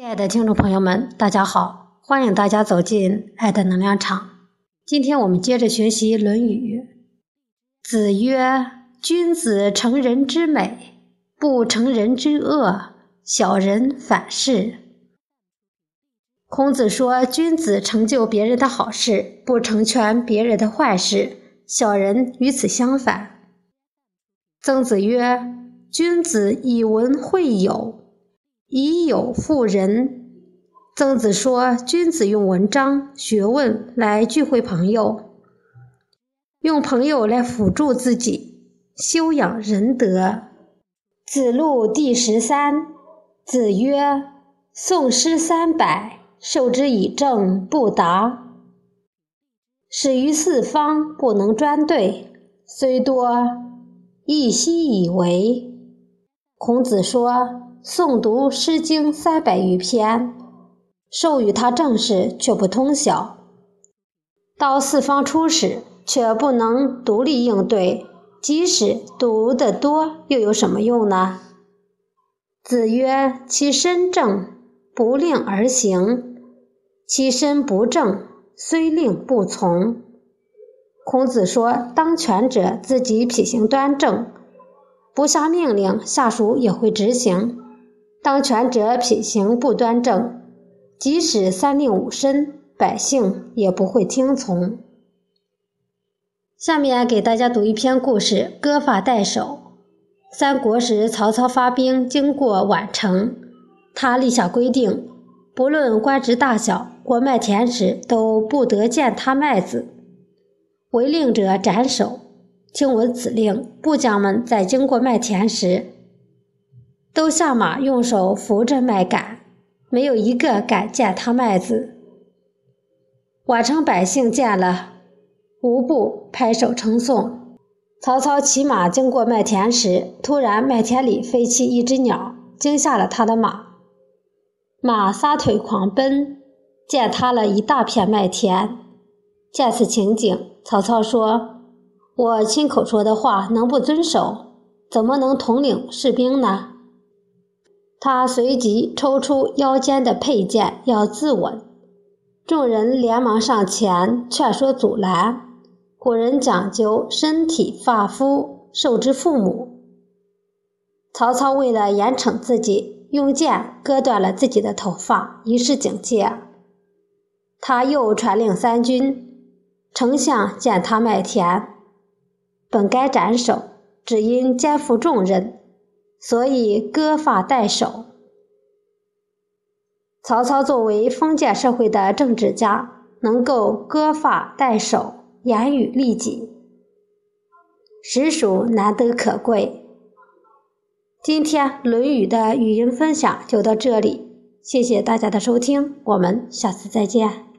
亲爱的听众朋友们，大家好，欢迎大家走进爱的能量场。今天我们接着学习《论语》。子曰：“君子成人之美，不成人之恶；小人反是。”孔子说：“君子成就别人的好事，不成全别人的坏事；小人与此相反。”曾子曰：“君子以文会友。”以友复人。曾子说：“君子用文章、学问来聚会朋友，用朋友来辅助自己，修养仁德。”子路第十三。子曰：“诵诗三百，授之以政，不达；始于四方，不能专对，虽多，亦奚以为？”孔子说。诵读《诗经》三百余篇，授予他政事却不通晓；到四方出使却不能独立应对，即使读得多，又有什么用呢？子曰：“其身正，不令而行；其身不正，虽令不从。”孔子说：“当权者自己品行端正，不下命令，下属也会执行。”当权者品行不端正，即使三令五申，百姓也不会听从。下面给大家读一篇故事：割发代首。三国时，曹操发兵经过宛城，他立下规定，不论官职大小，过麦田时都不得践踏麦子，违令者斩首。听闻此令，部将们在经过麦田时。都下马，用手扶着麦秆，没有一个敢践踏麦子。宛城百姓见了，无不拍手称颂。曹操骑马经过麦田时，突然麦田里飞起一只鸟，惊吓了他的马，马撒腿狂奔，践踏了一大片麦田。见此情景，曹操说：“我亲口说的话，能不遵守？怎么能统领士兵呢？”他随即抽出腰间的佩剑，要自刎。众人连忙上前劝说阻拦。古人讲究身体发肤受之父母。曹操为了严惩自己，用剑割断了自己的头发，以示警戒。他又传令三军：丞相见他麦田，本该斩首，只因肩负重任。所以割发代首。曹操作为封建社会的政治家，能够割发代首，严于律己，实属难得可贵。今天《论语》的语音分享就到这里，谢谢大家的收听，我们下次再见。